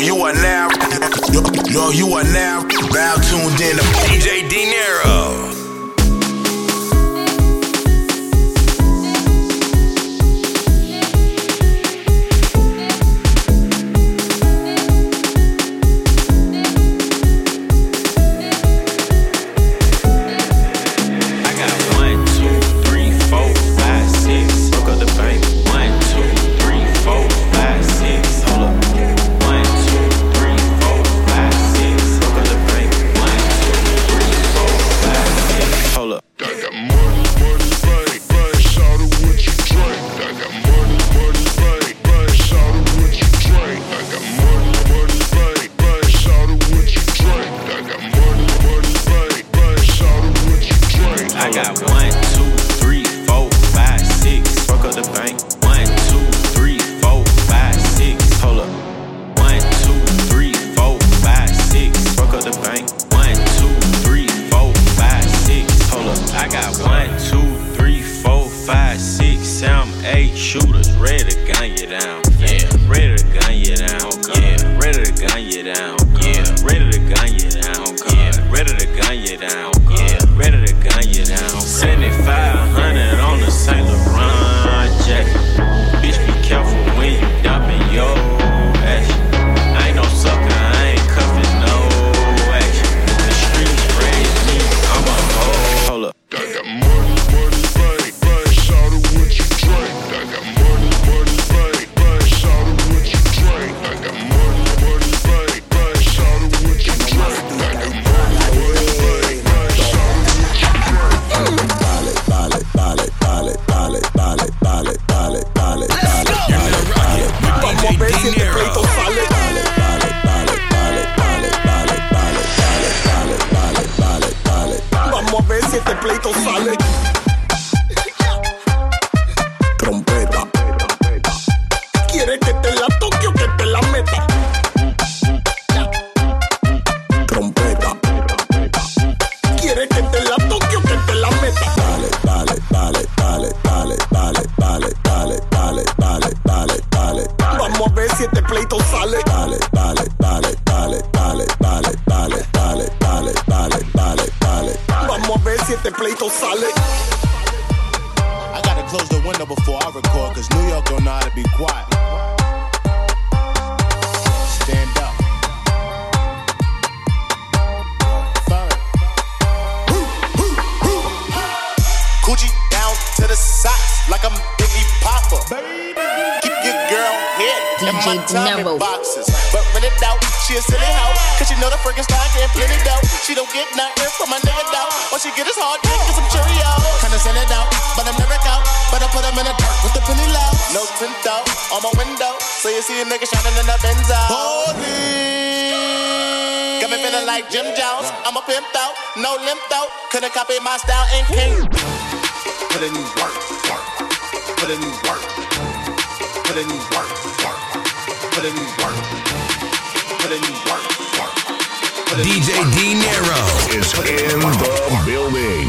Yo, you are now. Yo, yo you are now. Now tuned in to DJ D Niro. two, three, four, five, six. Fuck up the bank. DJ Boxes, but when it out, she a silly hoe. Cause she know the can't. She don't get nothing from my nigga though. She get is hard dick and some Cheerios. Kinda send it out, but I'm never out. But I put in the dirt with the penny low. No tint out on my window. So you see a nigga shining in Benz out. Holy. Got me feeling like Jim Jones. I'm a pimp out, no limp out. Couldn't copy my style and king. Put in work, work. Put in work. Put in work DJ D Nero is in the building.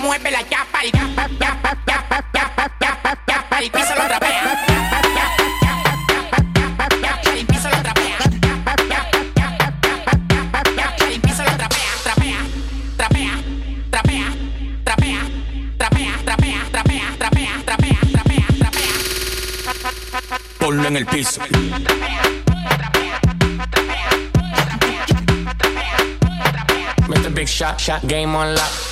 mueve la chapa, el chapa, chapa, chapa, chapa, chapa, chapa, el piso lo rapea. Ponlo en el piso. Mr. Big Shot, shot game on lock.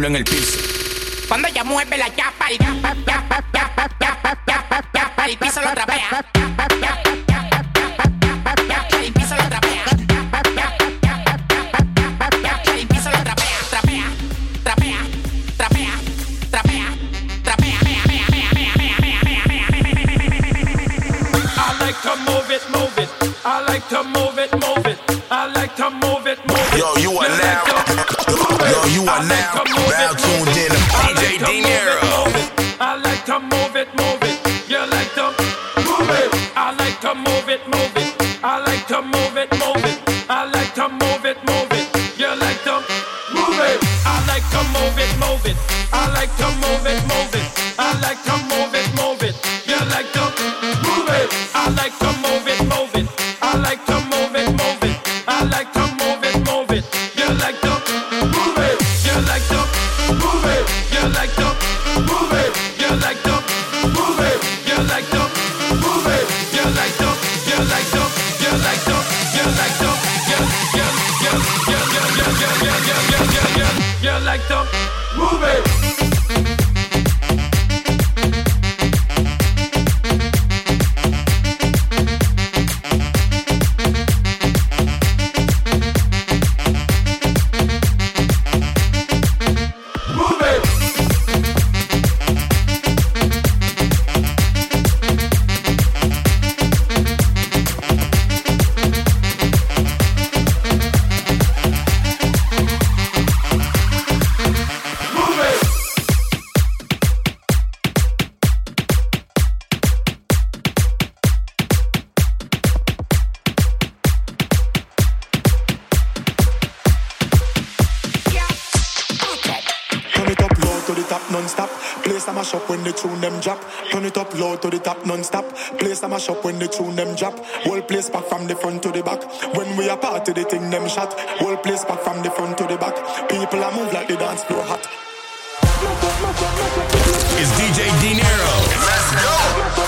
ponlo en el piso. Cuando ella mueve la chapa y el piso lo trapea. I like to move it, move it. I like to move it. drop. Whole place back from the front to the back. When we are party, they the them shot. Whole place back from the front to the back. People are move like the dance floor hot. It's DJ D Nero. Let's go.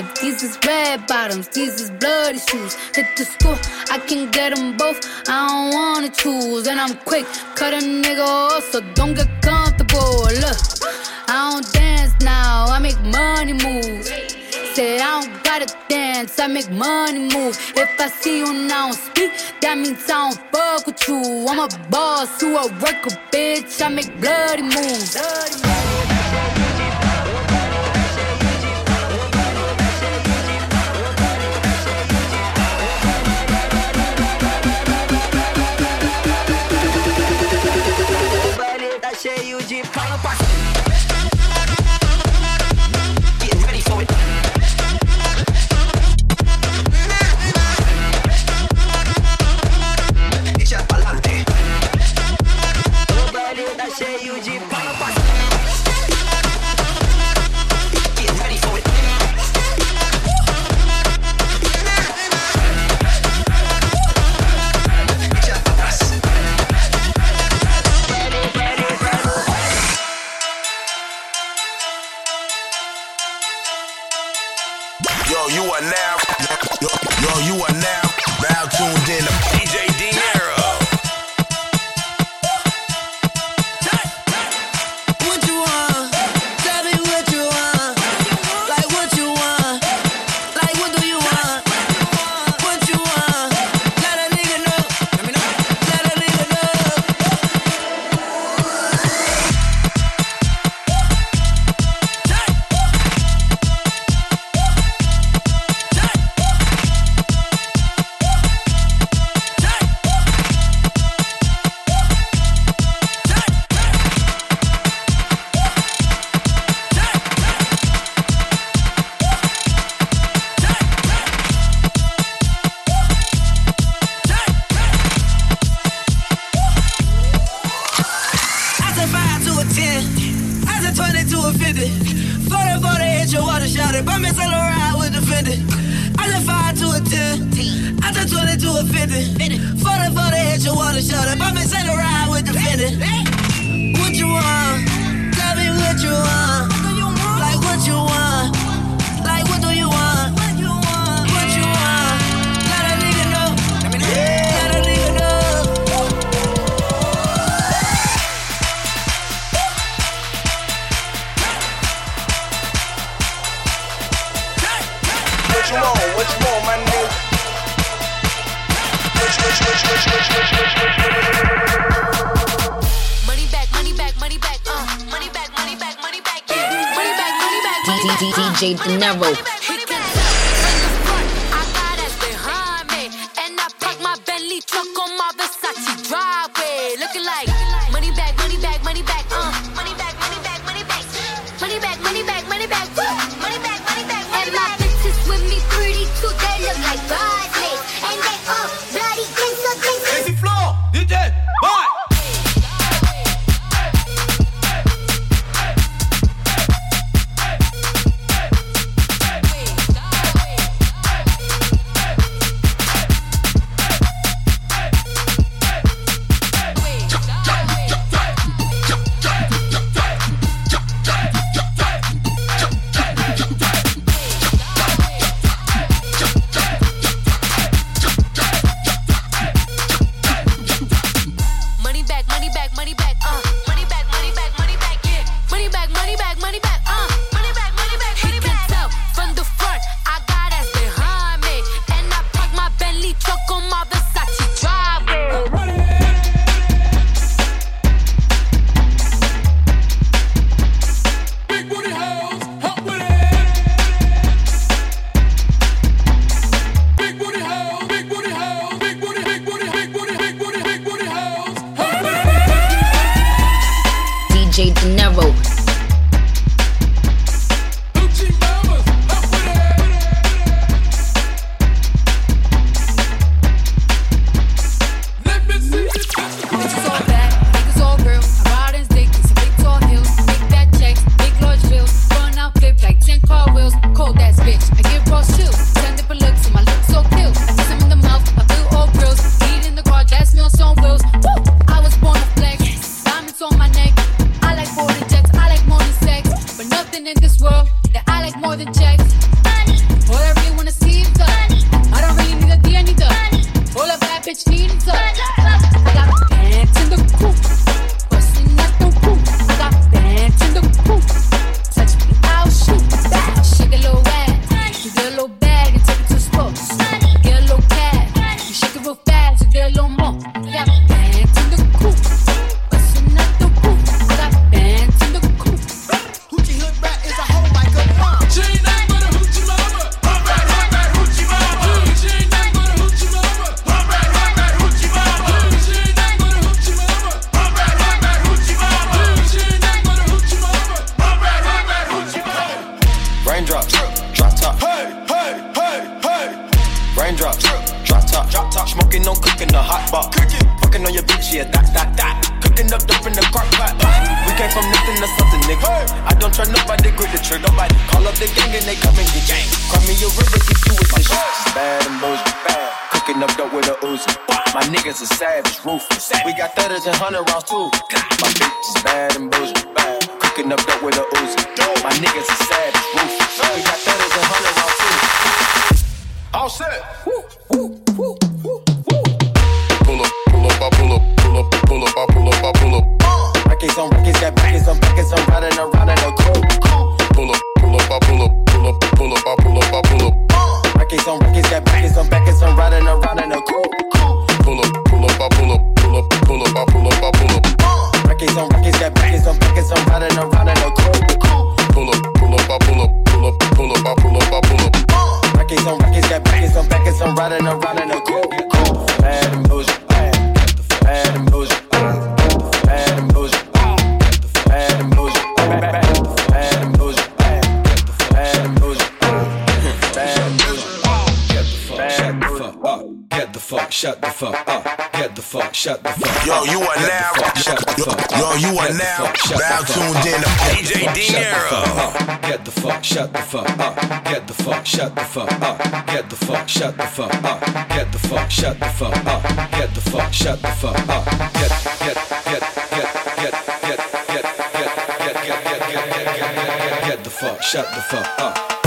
expensive. These is red bottoms, these is bloody shoes. Hit the school, I can get them both. I don't wanna choose, and I'm quick. Cut a nigga off, so don't get comfortable. Look, I don't dance now, I make money moves. Say I don't gotta dance, I make money move. If I see you now speak, that means I don't fuck with you. I'm a boss who a worker, bitch. I make bloody moves. Bloody moves. Camaro. Truck on my Versace driveway, looking like up. I got bands in the groups. We got thudders and hundred rounds too. My bitch is bad and bougie. Bad. Cooking up dope with a Uzi. My niggas are savage, ruthless. We got thudders and hundred rounds too. All set. Pull up, pull up, I pull up, pull up, pull up, I pull up, I pull up. Records on records, got records on records. I'm riding around in a coupe. Pull up, pull up, I pull up, pull up, pull up, I pull up, I pull up. Records on records, got records on records. I'm riding around in a coupe. Records. I'm riding around in a coupe. Pull up, pull up, I pull up, pull up, pull up, I pull up, I pull up. Records on records, got records on records. I'm riding around in a coupe. Bad and bougie, bad, bad and bougie, bad and bougie, bad and bougie, bad. Get the fuck, shut the fuck up. Get the fuck, shut the fuck Yo, you are the now. fuck, shut the Yo, fuck yo, you are the now fuck, shut the now fuck tuned in to up. DJ Get the fuck, shut the fuck up. Get the fuck, shut the fuck up. Get the fuck, shut the fuck up. Get the fuck, shut the fuck up. Get the fuck, shut the fuck up. Get the fuck, shut the fuck up. Get, get, get, get, get, get, get, get, get, get, get, get, get, get, get, get the fuck, shut the fuck up.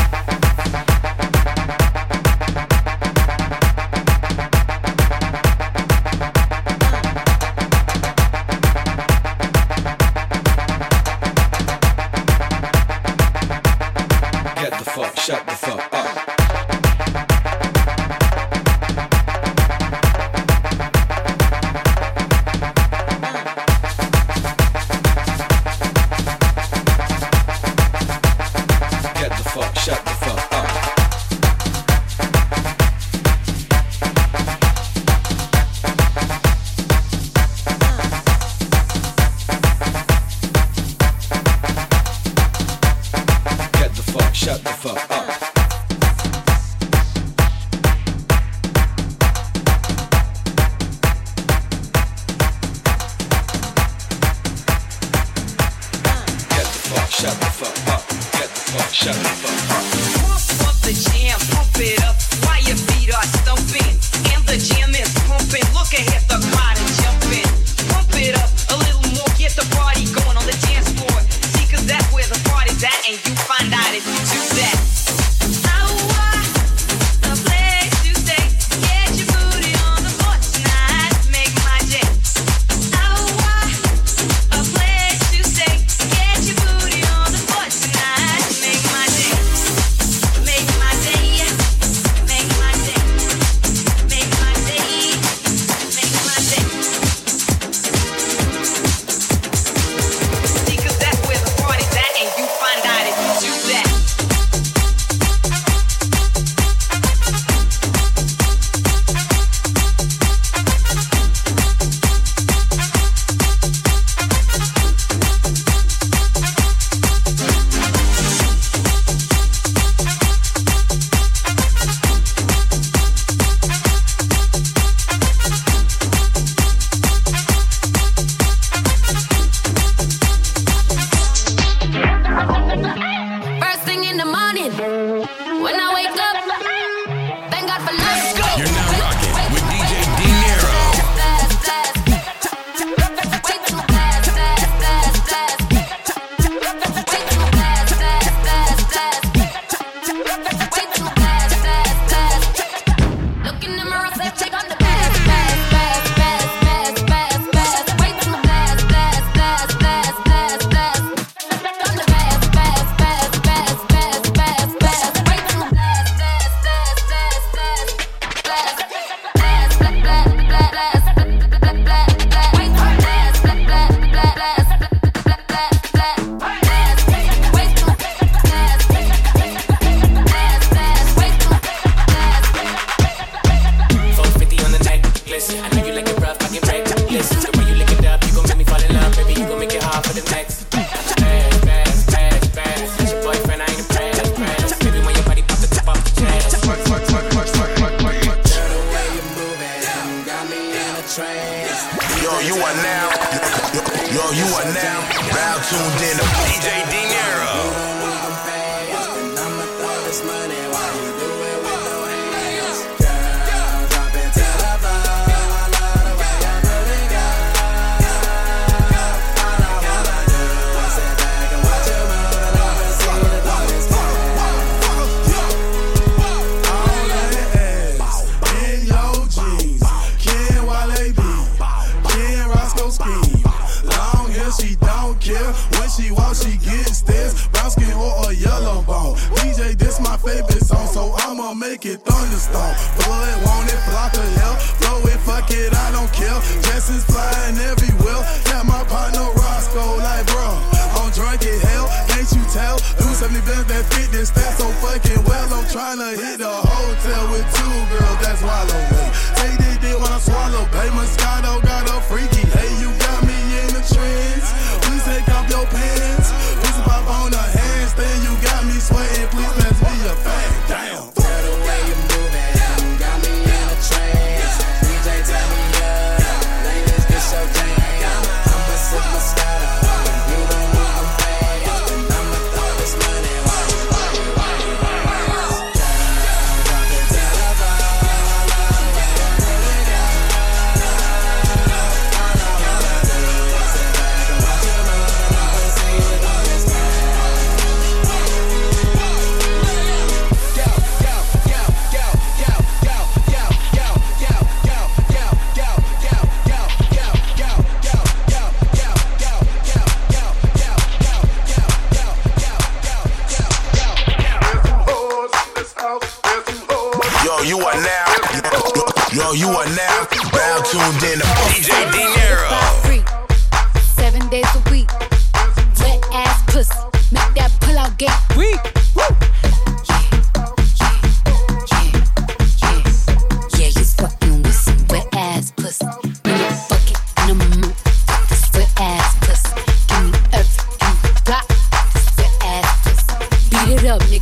The fuck up.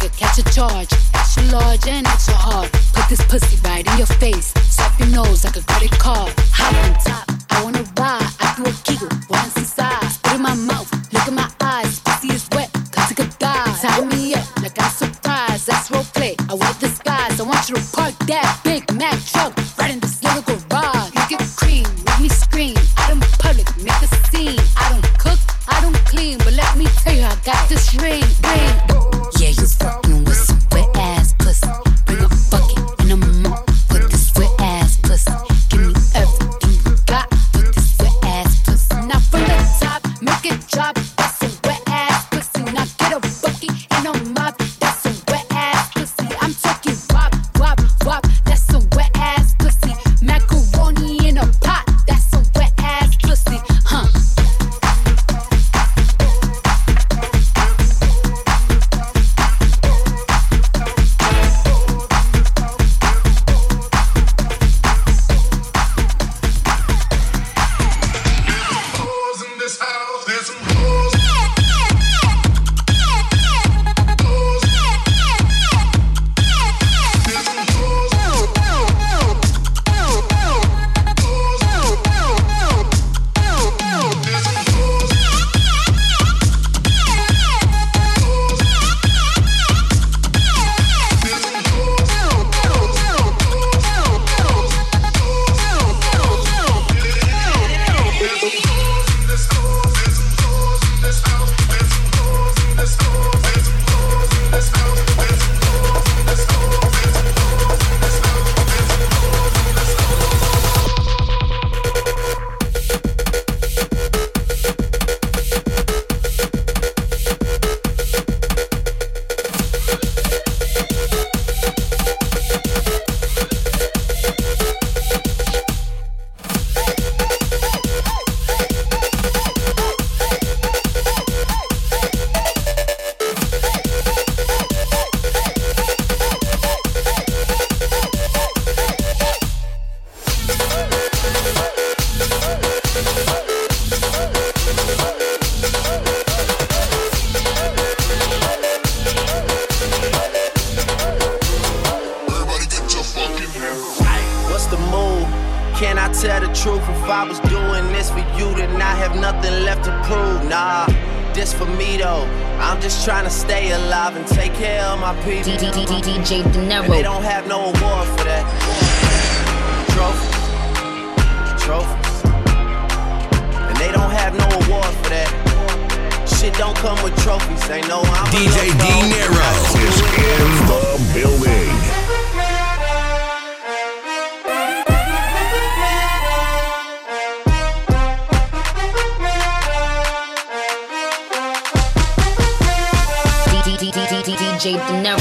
nigga, catch a charge. Extra large and extra hard. Put this pussy right in your face. Swipe your nose like a credit card. Hop on top, I wanna ride. I do a giggle, once inside. Spit in my mouth, look in my eyes. Pussy is wet, come take a dive. Tie me up like I'm surprised. That's role play. I wear disguise. I want you to park that Big Mack truck. DJ Dinero.